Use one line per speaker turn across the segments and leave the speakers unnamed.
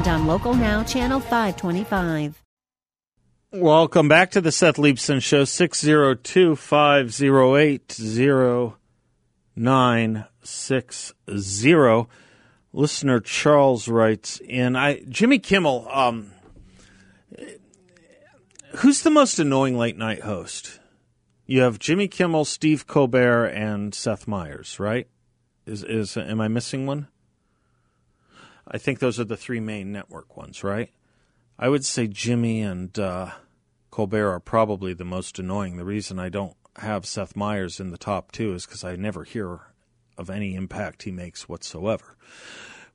and on Local Now, Channel 525.
Welcome back to the Seth Leibsohn Show, 602 508 0960. Listener Charles writes in I Jimmy Kimmel, um, who's the most annoying late night host? You have Jimmy Kimmel, Steve Colbert, and Seth Meyers, right? Is is am I missing one? I think those are the three main network ones, right? I would say Jimmy and uh, Colbert are probably the most annoying. The reason I don't have Seth Meyers in the top two is because I never hear of any impact he makes whatsoever.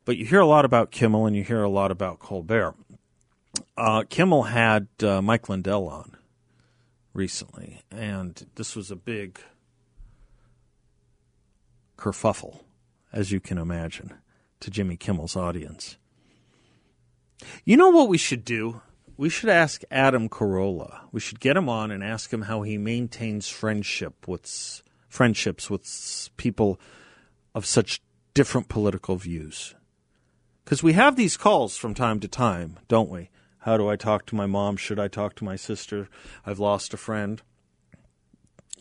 But you hear a lot about Kimmel and you hear a lot about Colbert. Uh, Kimmel had uh, Mike Lindell on recently, and this was a big kerfuffle, as you can imagine, to Jimmy Kimmel's audience. You know what we should do? We should ask Adam Carolla. We should get him on and ask him how he maintains friendship with friendships with people of such different political views. Because we have these calls from time to time, don't we? How do I talk to my mom? Should I talk to my sister? I've lost a friend.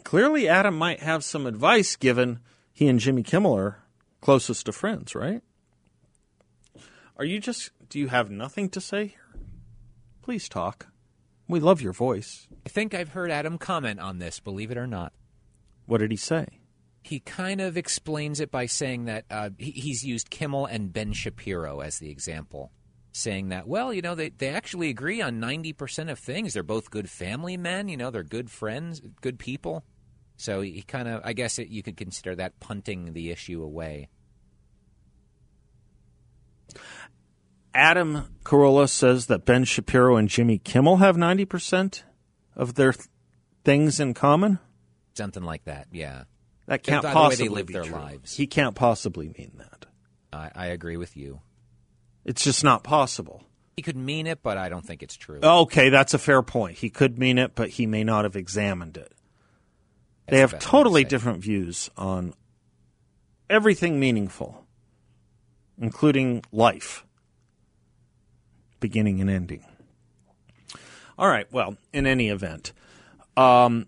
Clearly, Adam might have some advice given he and Jimmy Kimmel are closest of friends, right? Are you just, do you have nothing to say here? Please talk. We love your voice.
I think I've heard Adam comment on this, believe it or not.
What did he say?
He kind of explains it by saying that uh, he, he's used Kimmel and Ben Shapiro as the example, saying that, well, you know, they, they actually agree on 90% of things. They're both good family men, you know, they're good friends, good people. So he kind of, I guess it, you could consider that punting the issue away.
Adam Carolla says that Ben Shapiro and Jimmy Kimmel have 90% of their th- things in common?
Something like that, yeah.
That can't possibly
the live
be
their
true.
lives.
He can't possibly mean that.
I, I agree with you.
It's just not possible.
He could mean it, but I don't think it's true.
Okay, that's a fair point. He could mean it, but he may not have examined it. they have
best to
totally different views on everything meaningful, including life, beginning and ending. All right, well, in any event, um,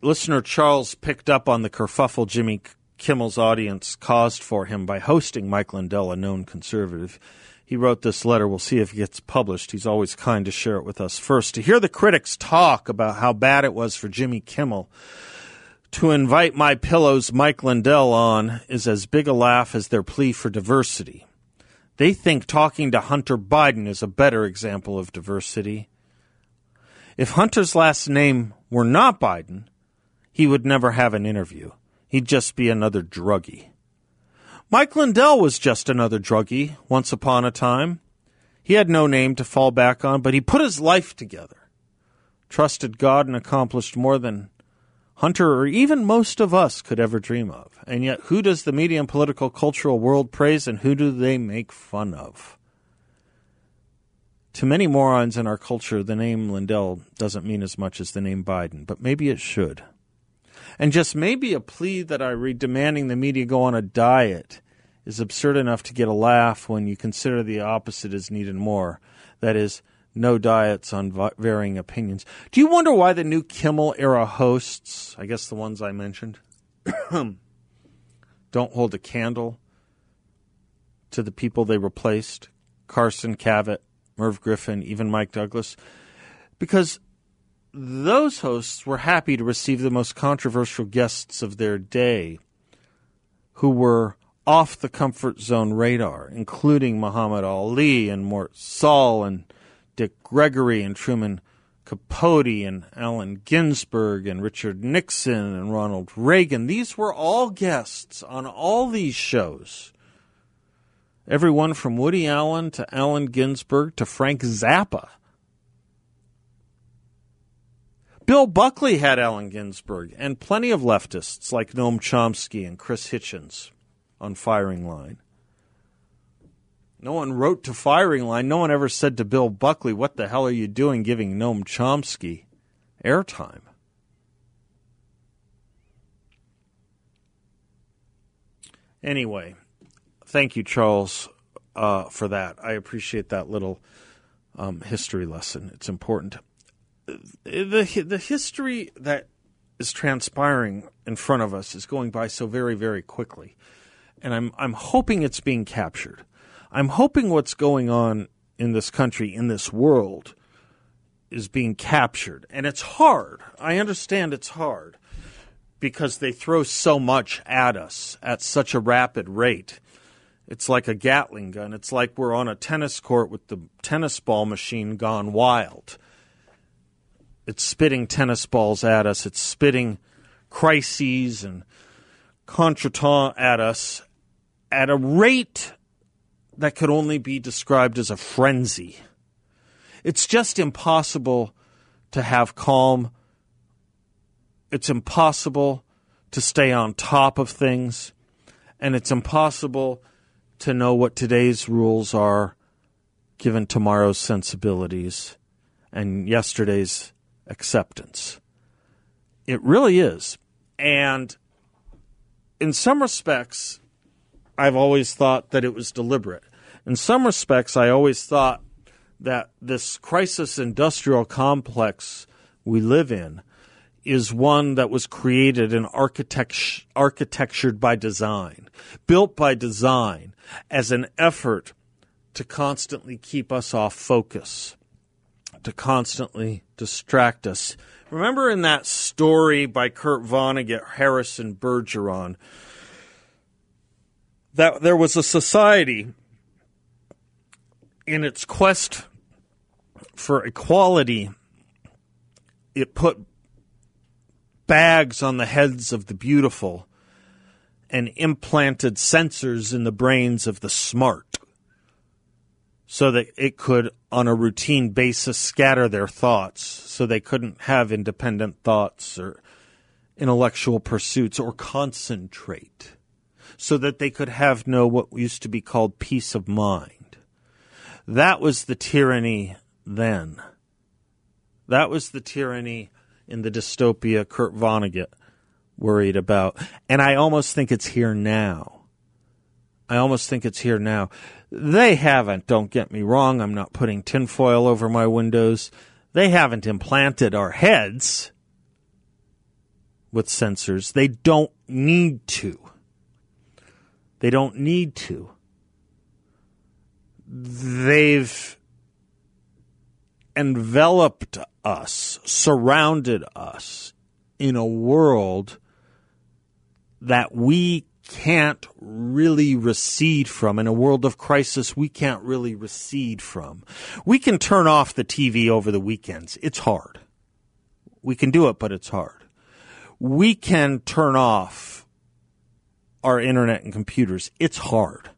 listener Charles picked up on the kerfuffle Jimmy Kimmel's audience caused for him by hosting Mike Lindell, a known conservative. He wrote this letter. We'll see if it gets published. He's always kind to share it with us first. To hear the critics talk about how bad it was for Jimmy Kimmel to invite My Pillow's Mike Lindell on is as big a laugh as their plea for diversity. They think talking to Hunter Biden is a better example of diversity. If Hunter's last name were not Biden, he would never have an interview. He'd just be another druggie. Mike Lindell was just another druggie once upon a time. He had no name to fall back on, but he put his life together, trusted God, and accomplished more than Hunter or even most of us could ever dream of. And yet, who does the media and political cultural world praise and who do they make fun of? Too many morons in our culture, the name Lindell doesn't mean as much as the name Biden, but maybe it should. And just maybe a plea that I read demanding the media go on a diet is absurd enough to get a laugh when you consider the opposite is needed more. That is, no diets on va- varying opinions. Do you wonder why the new Kimmel era hosts, I guess the ones I mentioned, don't hold a candle to the people they replaced? Carson Cavett, Merv Griffin, even Mike Douglas? Because those hosts were happy to receive the most controversial guests of their day who were off the comfort zone radar, including Muhammad Ali and Mort Sahl and Dick Gregory and Truman Capote and Allen Ginsberg and Richard Nixon and Ronald Reagan. These were all guests on all these shows. Everyone from Woody Allen to Allen Ginsberg to Frank Zappa Bill Buckley had Allen Ginsberg, and plenty of leftists like Noam Chomsky and Chris Hitchens on firing line. No one wrote to firing line. No one ever said to Bill Buckley, What the hell are you doing giving Noam Chomsky airtime? Anyway, thank you, Charles, uh, for that. I appreciate that little um, history lesson. It's important. The, the history that is transpiring in front of us is going by so very, very quickly. And I'm, I'm hoping it's being captured. I'm hoping what's going on in this country, in this world, is being captured. And it's hard. I understand it's hard because they throw so much at us at such a rapid rate. It's like a Gatling gun. It's like we're on a tennis court with the tennis ball machine gone wild. It's spitting tennis balls at us, it's spitting crises and contretemps at us at a rate that could only be described as a frenzy. It's just impossible to have calm it's impossible to stay on top of things, and it's impossible to know what today's rules are given tomorrow's sensibilities and yesterday's acceptance. It really is. And in some respects, I've always thought that it was deliberate. In some respects, I always thought that this crisis industrial complex we live in is one that was created and architect- architectured by design, built by design as an effort to constantly keep us off focus, to constantly distract us. Remember in that story by Kurt Vonnegut, Harrison Bergeron, that there was a society in its quest for equality, it put bags on the heads of the beautiful and implanted sensors in the brains of the smart so that it could, on a routine basis, scatter their thoughts so they couldn't have independent thoughts or intellectual pursuits or concentrate so that they could have no what used to be called peace of mind. That was the tyranny then. That was the tyranny in the dystopia Kurt Vonnegut worried about. And I almost think it's here now. I almost think it's here now. They haven't, don't get me wrong, I'm not putting tinfoil over my windows. They haven't implanted our heads with sensors. They don't need to. They don't need to. They've enveloped us, surrounded us in a world that we can't really recede from. In a world of crisis, we can't really recede from. We can turn off the TV over the weekends. It's hard. We can do it, but it's hard. We can turn off our internet and computers. It's hard.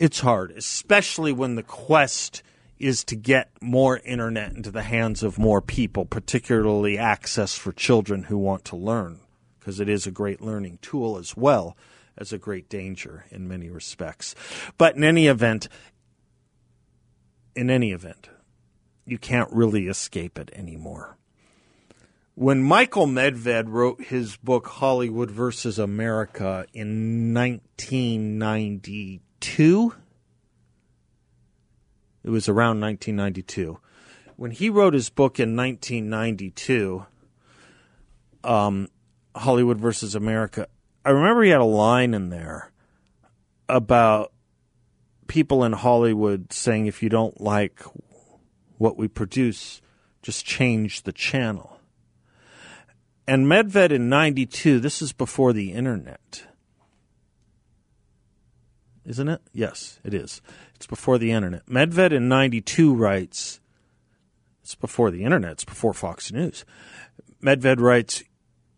It's hard, especially when the quest is to get more internet into the hands of more people, particularly access for children who want to learn, because it is a great learning tool as well as a great danger in many respects. But in any event, in any event, you can't really escape it anymore. When Michael Medved wrote his book Hollywood versus America in 1992, it was around 1992. When he wrote his book in 1992, um, Hollywood versus America, I remember he had a line in there about people in Hollywood saying if you don't like what we produce, just change the channel. And Medved in 92, this is before the internet. Isn't it? Yes, it is. It's before the internet. Medved in 92 writes, it's before the internet, it's before Fox News. Medved writes,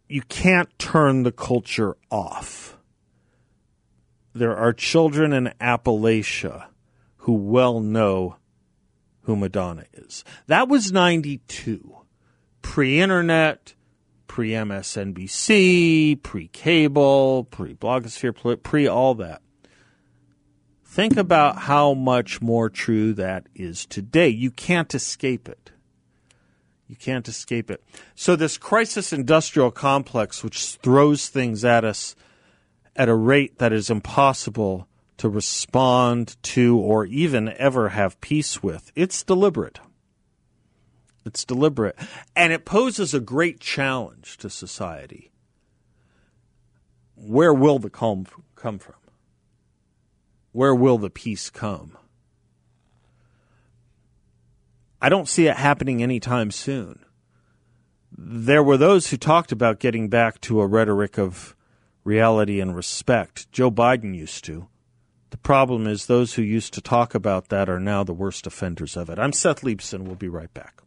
you can't turn the culture off. There are children in Appalachia who well know who Madonna is. That was 92, pre internet, pre MSNBC, pre cable, pre blogosphere, pre all that. Think about how much more true that is today. You can't escape it. You can't escape it. So, this crisis industrial complex, which throws things at us at a rate that is impossible to respond to or even ever have peace with, it's deliberate. It's deliberate. And it poses a great challenge to society. Where will the calm come from? Where will the peace come? I don't see it happening anytime soon. There were those who talked about getting back to a rhetoric of reality and respect. Joe Biden used to. The problem is those who used to talk about that are now the worst offenders of it. I'm Seth Leibsohn. We'll be right back.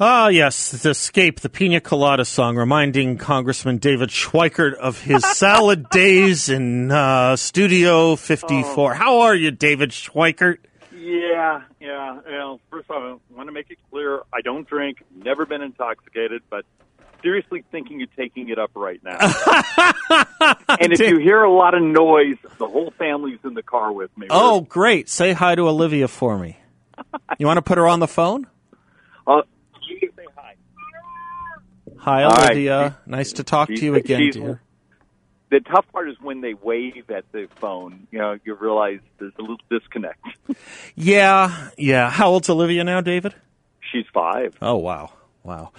Ah, yes, the Escape, the Pina Colada song, reminding Congressman David Schweikert of his salad days in uh, Studio 54. Oh. How are you, David Schweikert?
Yeah, yeah. Well, first of all, I want to make it clear I don't drink, never been intoxicated, but seriously thinking of taking it up right now. and if you hear a lot of noise, the whole family's in the car with me.
Oh, great. Say hi to Olivia for me. You want to put her on the phone?
Uh,
Hi, Olivia. Nice to talk to you again, dear.
The tough part is when they wave at the phone. You know, you realize there's a little disconnect.
yeah, yeah. How old's Olivia now, David?
She's five.
Oh, wow. Wow.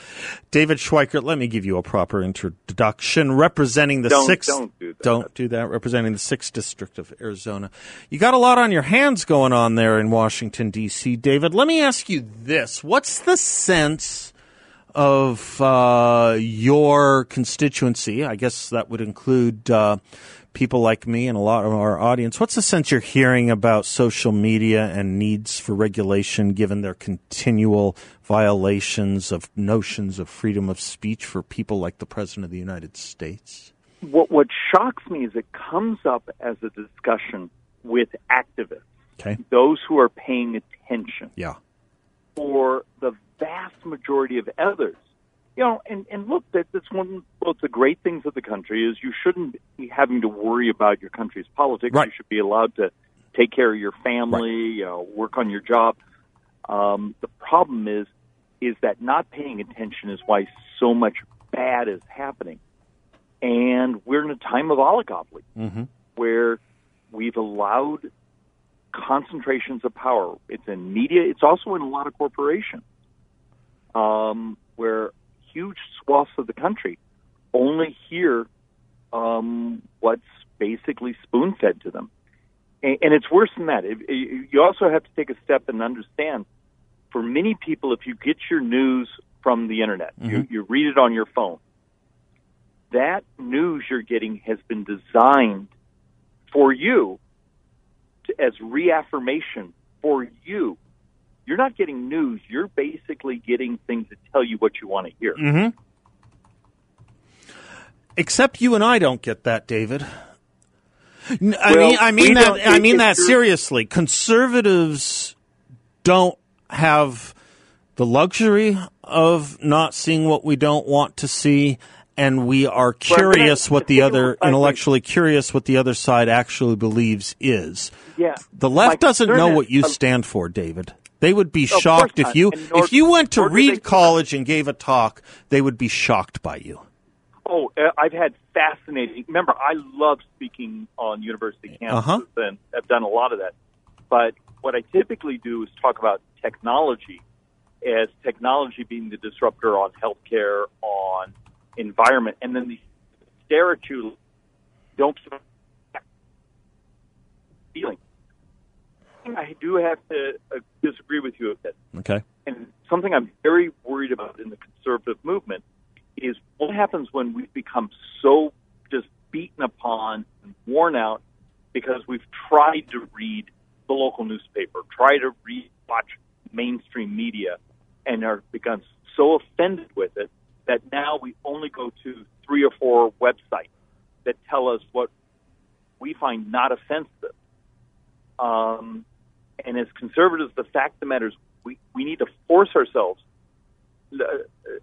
David Schweikert, let me give you a proper introduction. Representing the
don't,
sixth.
Don't do that.
Don't do that. Representing the sixth district of Arizona. You got a lot on your hands going on there in Washington, D.C., David. Let me ask you this. What's the sense of uh, your constituency, I guess that would include uh, people like me and a lot of our audience, what's the sense you're hearing about social media and needs for regulation given their continual violations of notions of freedom of speech for people like the President of the United States?
What, what shocks me is it comes up as a discussion with activists,
okay.
those who are paying attention.
Yeah.
For the vast majority of others. You know, and, and look, that, that's one of the great things of the country is you shouldn't be having to worry about your country's politics.
Right.
You should be allowed to take care of your family,
right.
uh, work on your job. Um, the problem is, is that not paying attention is why so much bad is happening. And we're in a time of oligopoly
mm-hmm.
where we've allowed concentrations of power. It's in media. It's also in a lot of corporations um, where huge swaths of the country only hear um, what's basically spoon fed to them. And, and it's worse than that. It, it, you also have to take a step and understand for many people, if you get your news from the internet,
mm-hmm.
you, you read it on your phone, that news you're getting has been designed for you to, as reaffirmation for you you're not getting news. You're basically getting things that tell you what you want to hear.
Mm-hmm. Except you and I don't get that, David. I well, mean, I mean that. I mean that seriously. Conservatives don't have the luxury of not seeing what we don't want to see, and we are curious what the other intellectually curious what the other side actually believes is.
Yeah,
the left doesn't know what you stand for, David. They would be shocked if you nor, if you went to Reed College and gave a talk. They would be shocked by you.
Oh, uh, I've had fascinating. Remember, I love speaking on university campuses,
uh-huh.
and I've done a lot of that. But what I typically do is talk about technology as technology being the disruptor on healthcare, on environment, and then the stereotypes don't feeling. I do have to uh, disagree with you a bit.
Okay.
And something I'm very worried about in the conservative movement is what happens when we've become so just beaten upon and worn out because we've tried to read the local newspaper, try to read, watch mainstream media, and are become so offended with it that now we only go to three or four websites that tell us what we find not offensive. Um, as conservatives, the fact of the matter is we, we need to force ourselves uh,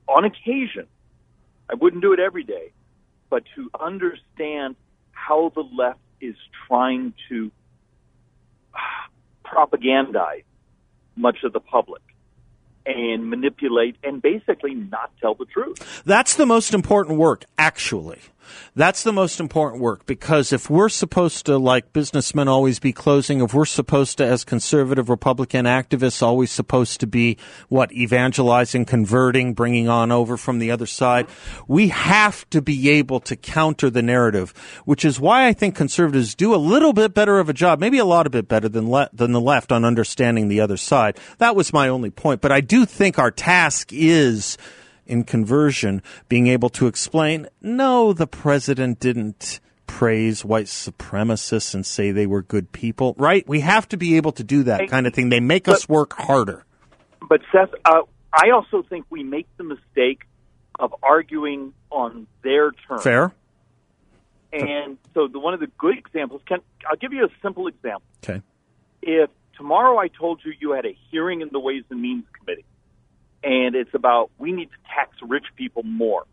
on occasion. I wouldn't do it every day, but to understand how the left is trying to propagandize much of the public and manipulate and basically not tell the truth.
That's the most important work, actually. That's the most important work because if we're supposed to, like businessmen, always be closing, if we're supposed to, as conservative Republican activists, always supposed to be what evangelizing, converting, bringing on over from the other side, we have to be able to counter the narrative, which is why I think conservatives do a little bit better of a job, maybe a lot a bit better than le- than the left on understanding the other side. That was my only point, but I do think our task is in conversion being able to explain, no, the president didn't praise white supremacists and say they were good people, right? We have to be able to do that kind of thing. They make us work harder.
But Seth, uh, I also think we make the mistake of arguing on their terms.
Fair.
And so, the, one of the good examples can I'll give you a simple example.
Okay.
If tomorrow I told you you had a hearing in the Ways and Means Committee, and it's about we need to tax rich people more.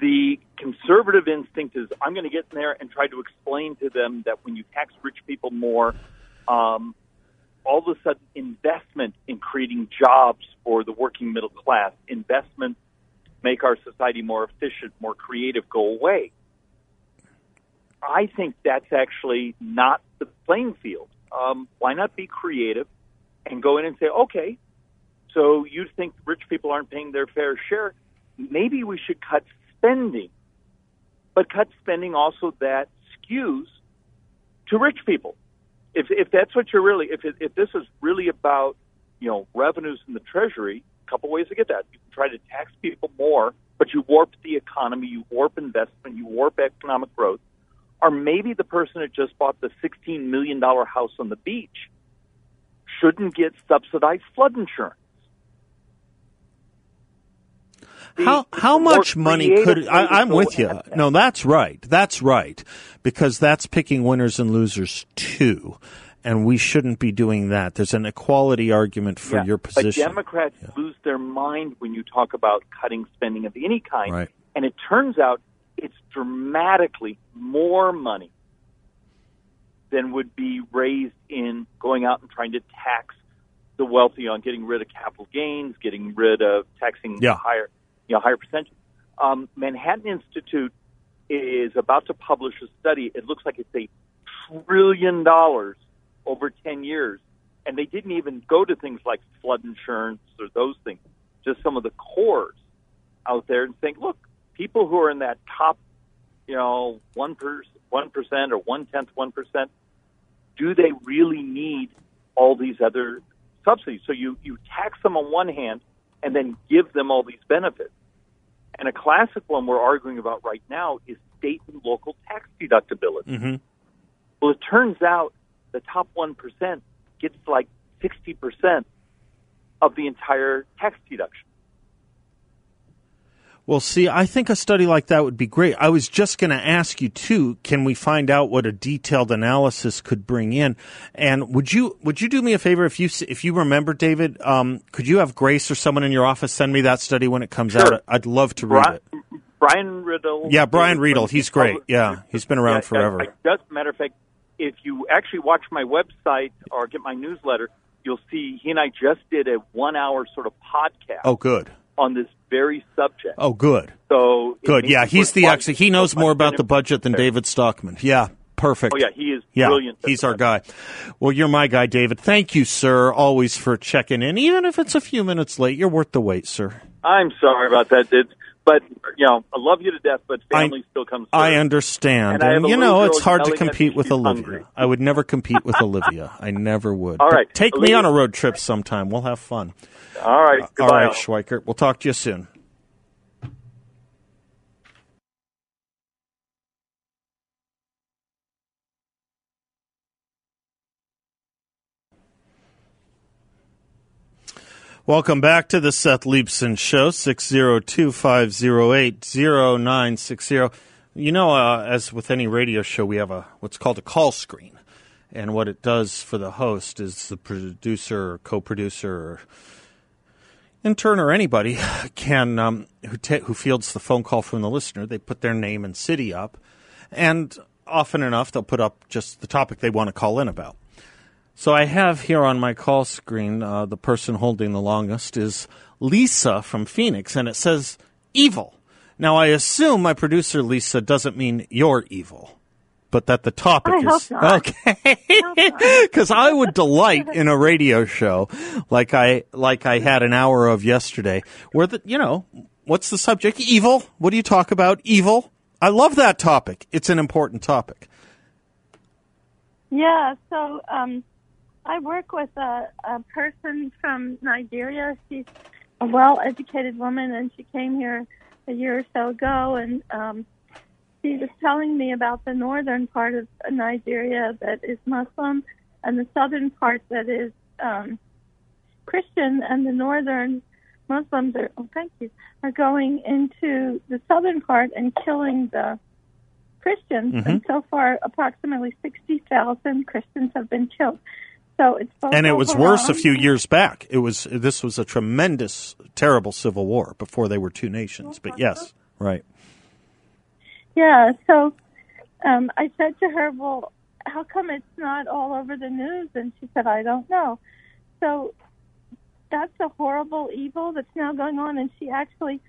The conservative instinct is I'm going to get in there and try to explain to them that when you tax rich people more, um, all of a sudden investment in creating jobs for the working middle class, investment make our society more efficient, more creative, go away. I think that's actually not the playing field. Um, why not be creative and go in and say, okay, so you think rich people aren't paying their fair share? Maybe we should cut spending, but cut spending also that skews to rich people. If if that's what you're really, if it, if this is really about you know revenues in the treasury, a couple ways to get that. You can try to tax people more, but you warp the economy, you warp investment, you warp economic growth. Or maybe the person that just bought the $16 million house on the beach shouldn't get subsidized flood insurance.
How how much money could I, I'm with you? No, that's right. That's right because that's picking winners and losers too, and we shouldn't be doing that. There's an equality argument for
yeah,
your position.
But Democrats
yeah.
lose their mind when you talk about cutting spending of any kind,
right.
and it turns out it's dramatically more money than would be raised in going out and trying to tax the wealthy on getting rid of capital gains, getting rid of taxing
yeah.
higher you know, higher percentage. Um, Manhattan Institute is about to publish a study. It looks like it's a trillion dollars over 10 years. And they didn't even go to things like flood insurance or those things, just some of the cores out there and think, look, people who are in that top, you know, 1%, or 1% or one tenth, 1%, do they really need all these other subsidies? So you, you tax them on one hand and then give them all these benefits. And a classic one we're arguing about right now is state and local tax deductibility.
Mm-hmm.
Well, it turns out the top 1% gets like 60% of the entire tax deduction.
Well, see, I think a study like that would be great. I was just going to ask you too. Can we find out what a detailed analysis could bring in? And would you would you do me a favor if you if you remember, David? Um, could you have Grace or someone in your office send me that study when it comes
sure.
out? I'd love to read
Brian,
it.
Brian Riedl.
Yeah, Brian Riedl. He's great. Yeah, he's been around
yeah,
forever.
A matter of fact, if you actually watch my website or get my newsletter, you'll see he and I just did a one hour sort of podcast.
Oh, good
on this very subject.
Oh, good.
So
good. Yeah, he's the actually he knows more about the budget than David Stockman. Yeah, perfect.
Oh yeah, he is
yeah,
brilliant.
He's our guy. Well, you're my guy, David. Thank you, sir, always for checking in, even if it's a few minutes late. You're worth the wait, sir.
I'm sorry about that, dude. But you know, I love you to death, but family
I,
still comes. First.
I understand,
and,
and
I
you know it's hard to compete with Olivia.
Hungry.
I would never compete with Olivia. I never would.
All right,
but take
Olivia.
me on a road trip sometime. We'll have fun.
All right,
uh,
goodbye.
All right, Schweikert. We'll talk to you soon. Welcome back to the Seth Leibsohn Show, 602-508-0960. You know, uh, as with any radio show, we have a what's called a call screen. And what it does for the host is the producer or co-producer or intern or anybody can um, who ta- who fields the phone call from the listener. They put their name and city up, and often enough they'll put up just the topic they want to call in about. So I have here on my call screen uh, the person holding the longest is Lisa from Phoenix, and it says evil. Now I assume my producer Lisa doesn't mean you're evil but that the topic
I
is okay. Because I would delight in a radio show like I like I had an hour of yesterday, where the you know what's the subject? Evil. What do you talk about? Evil. I love that topic. It's an important topic.
Yeah. So um, I work with a, a person from Nigeria. She's a well-educated woman, and she came here a year or so ago, and um, she was telling me about the northern part of Nigeria that is Muslim and the southern part that is um, Christian, and the northern Muslims are oh thank you are going into the southern part and killing the Christians.
Mhm.
And so far, approximately sixty thousand Christians have been killed. So it's
And it was worse a few years back. It was this was a tremendous, terrible civil war before they were two nations. But yes, right.
Yeah, so um, I said to her, Well, how come it's not all over the news? And she said, I don't know. So that's a horrible evil that's now going on. And she actually,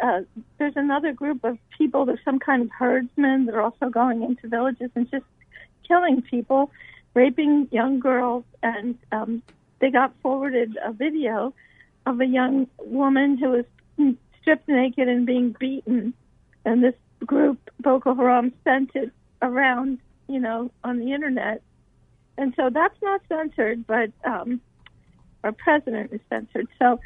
uh, there's another group of people, there's some kind of herdsmen that are also going into villages and just killing people, raping young girls. And um, they got forwarded a video of a young woman who was stripped naked and being beaten. And this group, Boko Haram, sent it around, you know, on the internet. And so that's not censored, but um, our president is censored. So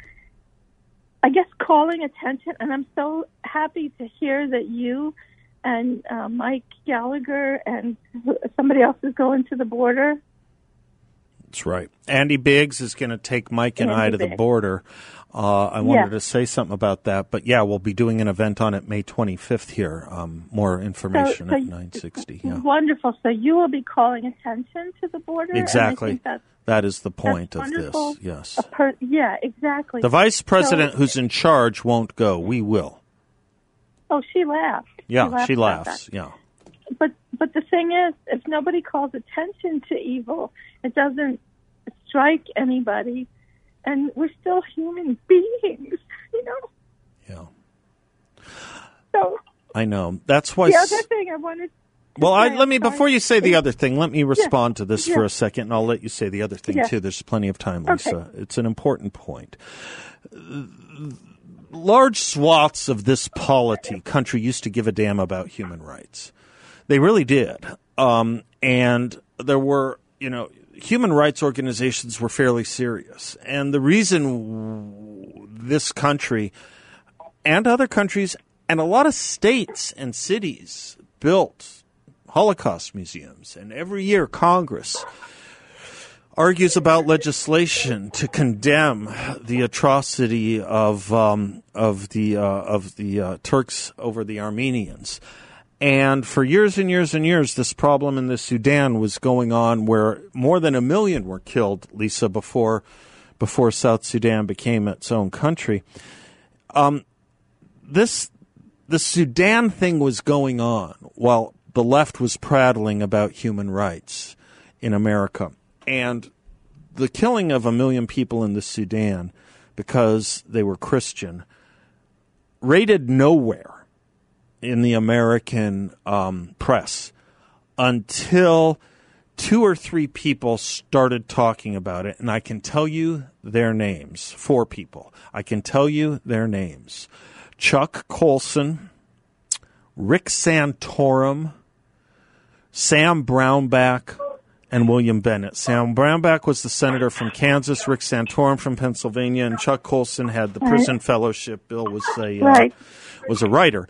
I guess calling attention, and I'm so happy to hear that you and uh, Mike Gallagher and somebody else is going to the border.
That's right. Andy Biggs is going to take Mike and
Andy
I to the border. Uh, I wanted
Yeah.
to say something about that, but yeah, we'll be doing an event on it May 25th here. Um, more information
so
at
you-
960. Yeah.
Wonderful. So you will be calling attention to the border.
Exactly.
that's
the point of this. Yes.
per- yeah, exactly.
The vice president
So-
who's in charge won't go. We will.
Oh, she laughed.
Yeah, she
about
laughs. Yeah.
But but the thing is, if nobody calls attention to evil, it doesn't strike anybody, and we're still human beings, you know.
Yeah.
So
I know. That's why.
the
s-
other thing I wanted.
Well, I, let me before you say the other thing, let me respond to this for a second, and I'll let you say the other thing
Yeah.
too. There's plenty of time,
Okay.
Lisa. It's an important point. Large swaths of this polity country used to give a damn about human rights. They really did, um, and there were, you know, human rights organizations were fairly serious, and the reason this country and other countries and a lot of states and cities built Holocaust museums. And every year, Congress argues about legislation to condemn the atrocity of um, of the uh, of the uh, Turks over the Armenians. And for years and years and years, this problem in the Sudan was going on, where more than a million were killed, Lisa, before before South Sudan became its own country. Um, this the Sudan thing was going on while the left was prattling about human rights in America. And the killing of a million people in the Sudan because they were Christian rated nowhere in the American um, press until two or three people started talking about it. And I can tell you their names four people. I can tell you their names Chuck Colson, Rick Santorum, Sam Brownback, and William Bennett. Sam Brownback was the senator from Kansas, Rick Santorum from Pennsylvania, and Chuck Colson had the prison fellowship. Bill was a uh,
Right.
was a writer,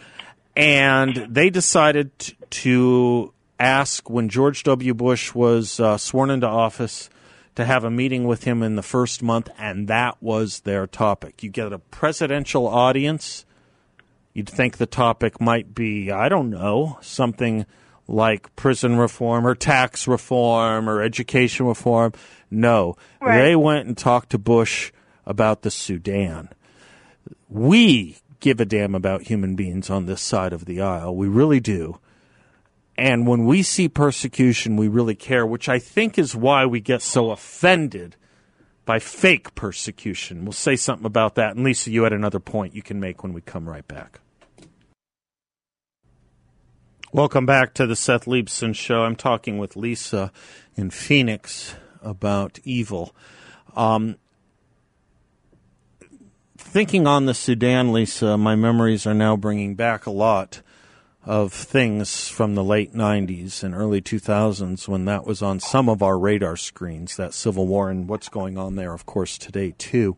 and they decided t- to ask when George W. Bush was uh, sworn into office to have a meeting with him in the first month, and that was their topic. You get a presidential audience. You'd think the topic might be, I don't know, something like prison reform or tax reform or education reform. No,
Right.
they went and talked to Bush about the Sudan. We give a damn about human beings on this side of the aisle. We really do. And when we see persecution, we really care, which I think is why we get so offended by fake persecution. We'll say something about that. And Lisa, you had another point you can make when we come right back. Welcome back to the Seth Leibsohn Show. I'm talking with Lisa in Phoenix about evil. Um, thinking on the Sudan, Lisa, my memories are now bringing back a lot of things from the late 90s and early 2000s when that was on some of our radar screens, that civil war and what's going on there, of course, today, too.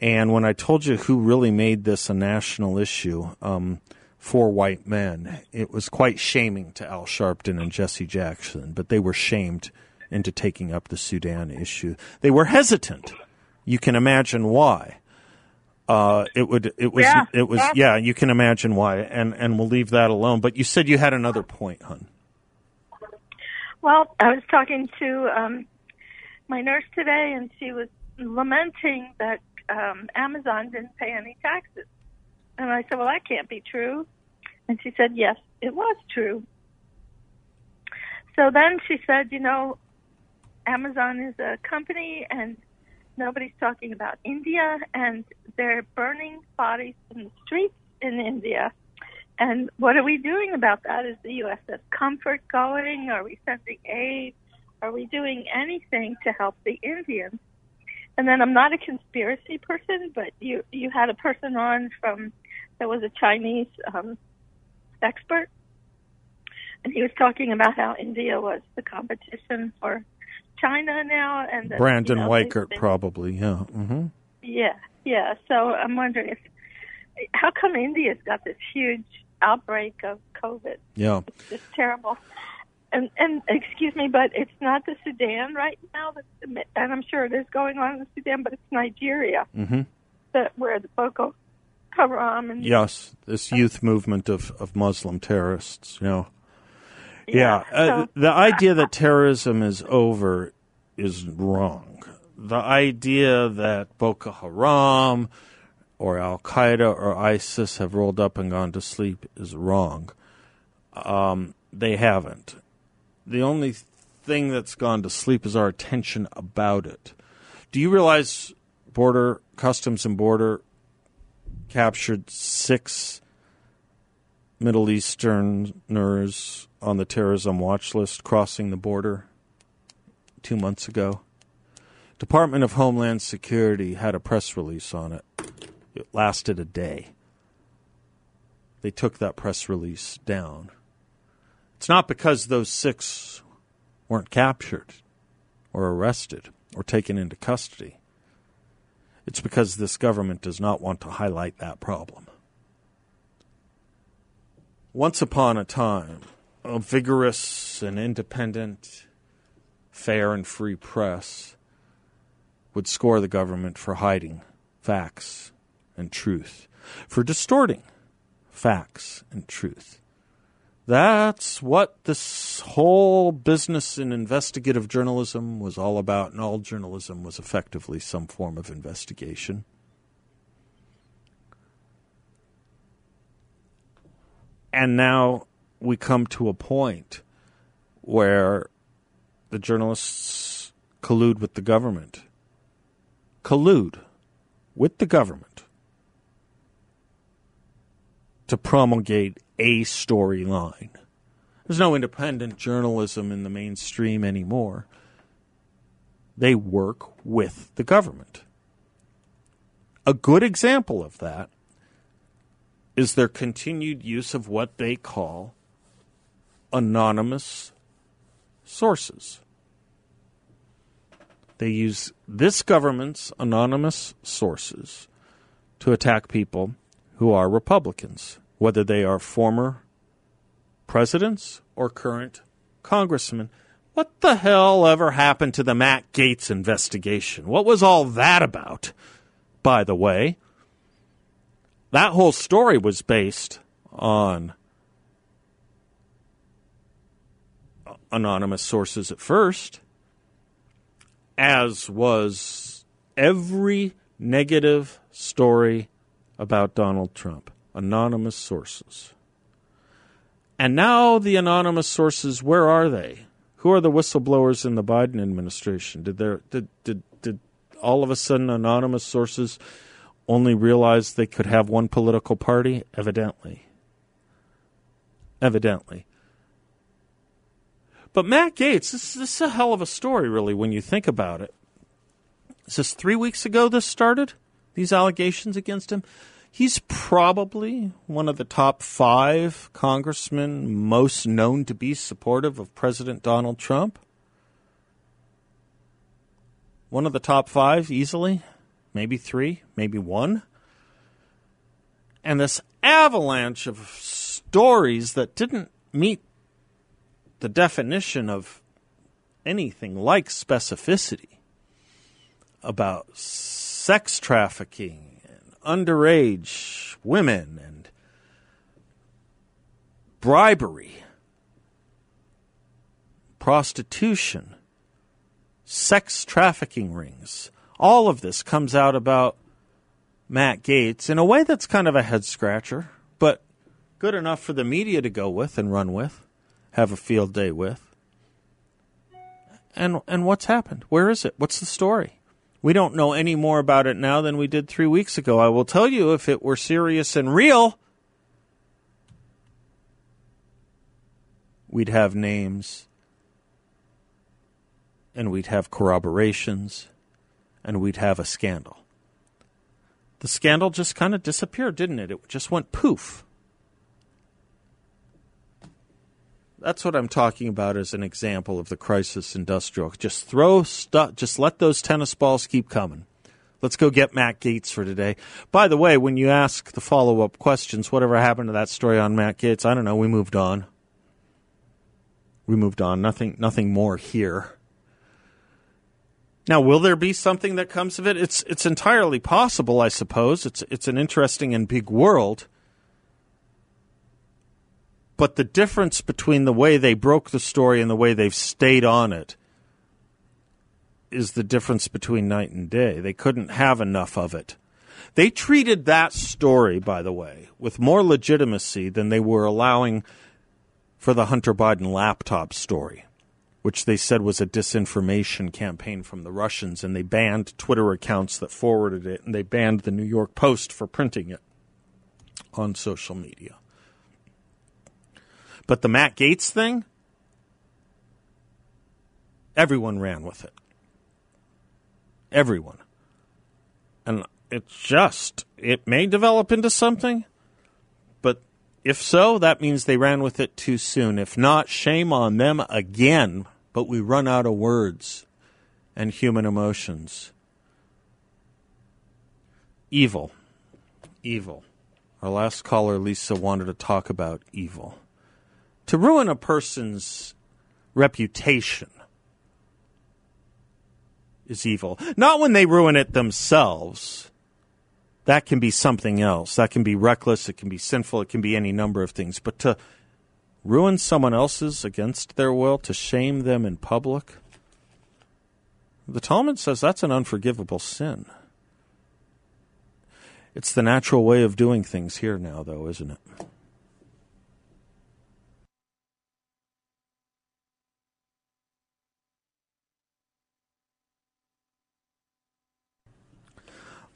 And when I told you who really made this a national issue um, four white men, it was quite shaming to Al Sharpton and Jesse Jackson, but they were shamed into taking up the Sudan issue. They were hesitant. You can imagine why. Uh, it would. It was.
Yeah.
It was. Yeah, you can imagine why, and and we'll leave that alone. But you said you had another point, hun.
Well, I was talking to um, my nurse today, and she was lamenting that um, Amazon didn't pay any taxes. And I said, "Well, that can't be true." And she said, "Yes, it was true." So then she said, "You know, Amazon is a company, and nobody's talking about India, and they're burning bodies in the streets in India." And what are we doing about that? Is the USS Comfort going? Are we sending aid? Are we doing anything to help the Indians? And then I'm not a conspiracy person, but you you had a person on from that was a Chinese um, expert, and he was talking about how India was the competition for China now, and
Brandon
you know,
Weichert, probably. Yeah. hmm
yeah, yeah. So I'm wondering if how come India's got this huge outbreak of COVID?
Yeah.
It's just terrible. And and excuse me, but it's not the Sudan right now. That's, and I'm sure it is going on in the Sudan, but it's Nigeria
hmm
that where the Boko Haram and
Yes. This youth movement of of Muslim terrorists. You know. Yeah. Uh,
so-
the idea that terrorism is over is wrong. The idea that Boko Haram or Al Qaeda or ISIS have rolled up and gone to sleep is wrong. Um, they haven't. The only thing that's gone to sleep is our attention about it. Do you realize Border Customs and Border captured six Middle Easterners on the terrorism watch list crossing the border two months ago. Department of Homeland Security had a press release on it. It lasted a day. They took that press release down. It's not because those six weren't captured or arrested or taken into custody. It's because this government does not want to highlight that problem. Once upon a time, a vigorous and independent, fair and free press would score the government for hiding facts and truth, for distorting facts and truth. That's what this whole business in investigative journalism was all about, and all journalism was effectively some form of investigation. And now we come to a point where the journalists collude with the government. Collude with the government to promulgate a storyline. There's no independent journalism in the mainstream anymore. They work with the government. A good example of that is their continued use of what they call anonymous sources. They use this government's anonymous sources to attack people who are Republicans, whether they are former presidents or current congressmen. What the hell ever happened to the Matt Gaetz investigation? What was all that about, by the way? That whole story was based on anonymous sources at first, as was every negative story about Donald Trump. Anonymous sources. And now the anonymous sources, where are they? Who are the whistleblowers in the Biden administration? Did there did did did all of a sudden anonymous sources only realize they could have one political party? Evidently. Evidently. But Matt Gaetz, this, this is a hell of a story, really, when you think about it. Is this three weeks ago this started? These allegations against him? He's probably one of the top five congressmen most known to be supportive of President Donald Trump. One of the top five, easily. Maybe three, maybe one. And this avalanche of stories that didn't meet the definition of anything like specificity about sex trafficking underage women and bribery, prostitution, sex trafficking rings. All of this comes out about Matt Gaetz in a way that's kind of a head scratcher, but good enough for the media to go with and run with have a field day with. And and what's happened? Where is it? What's the story? We don't know any more about it now than we did 3 weeks ago. I will tell you if it were serious and real, we'd have names and we'd have corroborations and we'd have a scandal. The scandal just kind of disappeared, didn't it? It just went poof. That's what I'm talking about as an example of the crisis industrial. Just throw stuff, just let those tennis balls keep coming. Let's go get Matt Gaetz for today. By the way, when you ask the follow up questions, whatever happened to that story on Matt Gaetz? I don't know. We moved on. We moved on. Nothing, nothing more here. Now, will there be something that comes of it? It's it's entirely possible, I suppose. It's it's an interesting and big world. But the difference between the way they broke the story and the way they've stayed on it is the difference between night and day. They couldn't have enough of it. They treated that story, by the way, with more legitimacy than they were allowing for the Hunter Biden laptop story, which they said was a disinformation campaign from the Russians, and they banned Twitter accounts that forwarded it, and they banned the New York Post for printing it on social media. But the Matt Gaetz thing, everyone ran with it. Everyone. And it's just, it may develop into something, but if so, that means they ran with it too soon. If not, shame on them again. But we run out of words and human emotions. Evil. Evil. Our last caller, Lisa, wanted to talk about evil to ruin a person's reputation is evil. Not when they ruin it themselves. That can be something else. That can be reckless. It can be sinful. It can be any number of things. But to ruin someone else's against their will, to shame them in public, the Talmud says that's an unforgivable sin. It's the natural way of doing things here now, though, isn't it?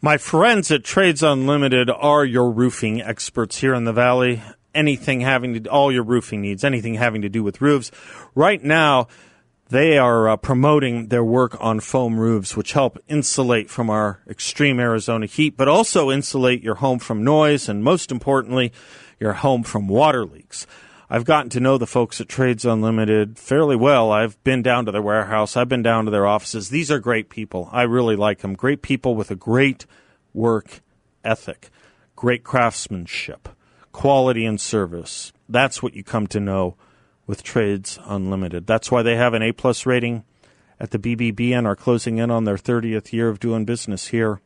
My friends at Trades Unlimited are your roofing experts here in the Valley. Anything having to, all your roofing needs, anything having to do with roofs. Right now, they are uh, promoting their work on foam roofs, which help insulate from our extreme Arizona heat, but also insulate your home from noise and most importantly, your home from water leaks. I've gotten to know the folks at Trades Unlimited fairly well. I've been down to their warehouse. I've been down to their offices. These are great people. I really like them. Great people with a great work ethic, great craftsmanship, quality and service. That's what you come to know with Trades Unlimited. That's why they have an A plus rating at the BBB and are closing in on their 30th year of doing business here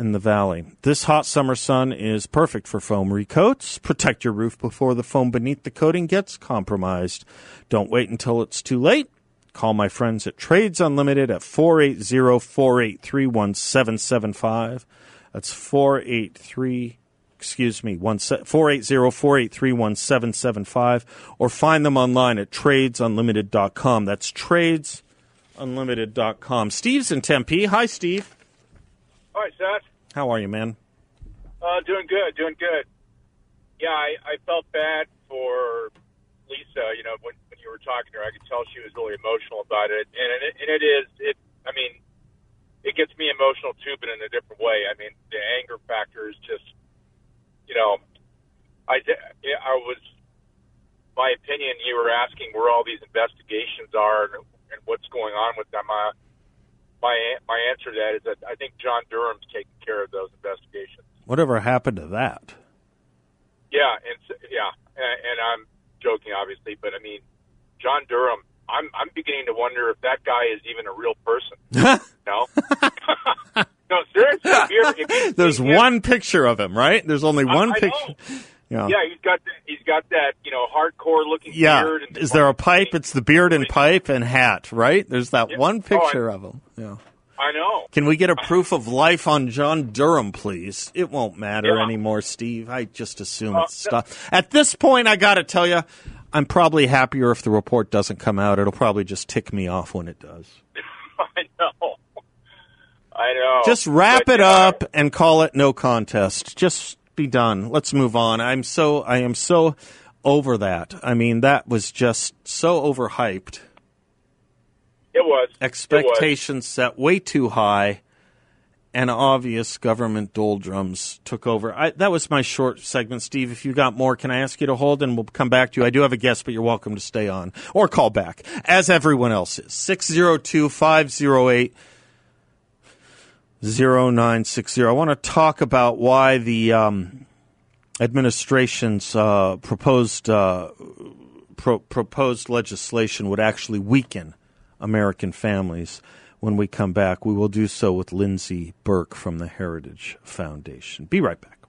in the valley. This hot summer sun is perfect for foam recoats. Protect your roof before the foam beneath the coating gets compromised. Don't wait until it's too late. Call my friends at Trades Unlimited at 480 483 1775. That's 483 excuse me, 480-483-1775 or find them online at tradesunlimited.com. That's tradesunlimited.com. Steve's in Tempe. Hi, Steve.
Hi, Seth.
How are you, man?
Uh, doing good, doing good. Yeah, I, I felt bad for Lisa. You know, when, when you were talking to her, I could tell she was really emotional about it, and it, and it is. It, I mean, it gets me emotional too, but in a different way. I mean, the anger factor is just you know, I, I was, my opinion, you were asking where all these investigations are and, and what's going on with them. Uh, my my answer to that is that I think John Durham's taking care of those investigations.
Whatever happened to that?
Yeah, and yeah, and, and I'm joking, obviously, but I mean, John Durham. I'm I'm beginning to wonder if that guy is even a real person. no. No, seriously. If you're, if you're
There's him, one picture of him, right? There's only one I, picture.
Yeah. yeah, he's got he's got that you know hardcore looking
yeah.
beard.
Is there a pipe? It's the beard and pipe and hat, right? There's that yeah. one picture oh, I, of him. Yeah.
I know.
Can we get a proof of life on John Durham, please? It won't matter yeah. anymore, Steve. I just assume uh, it's stuff. At this point, I got to tell you, I'm probably happier if the report doesn't come out. It'll probably just tick me off when it does.
I know. I know.
Just wrap but, it up and call it no contest. Just be done. Let's move on. I'm so I am so over that. I mean, that was just so overhyped.
It was.
Expectations
it was.
set way too high and obvious government doldrums took over. I, that was my short segment, Steve. If you got more, can I ask you to hold and we'll come back to you? I do have a guest, but you're welcome to stay on or call back, as everyone else is. 602 508 0960. I want to talk about why the um, administration's uh, proposed uh, pro- proposed legislation would actually weaken American families. When we come back, we will do so with Lindsey Burke from the Heritage Foundation. Be right back.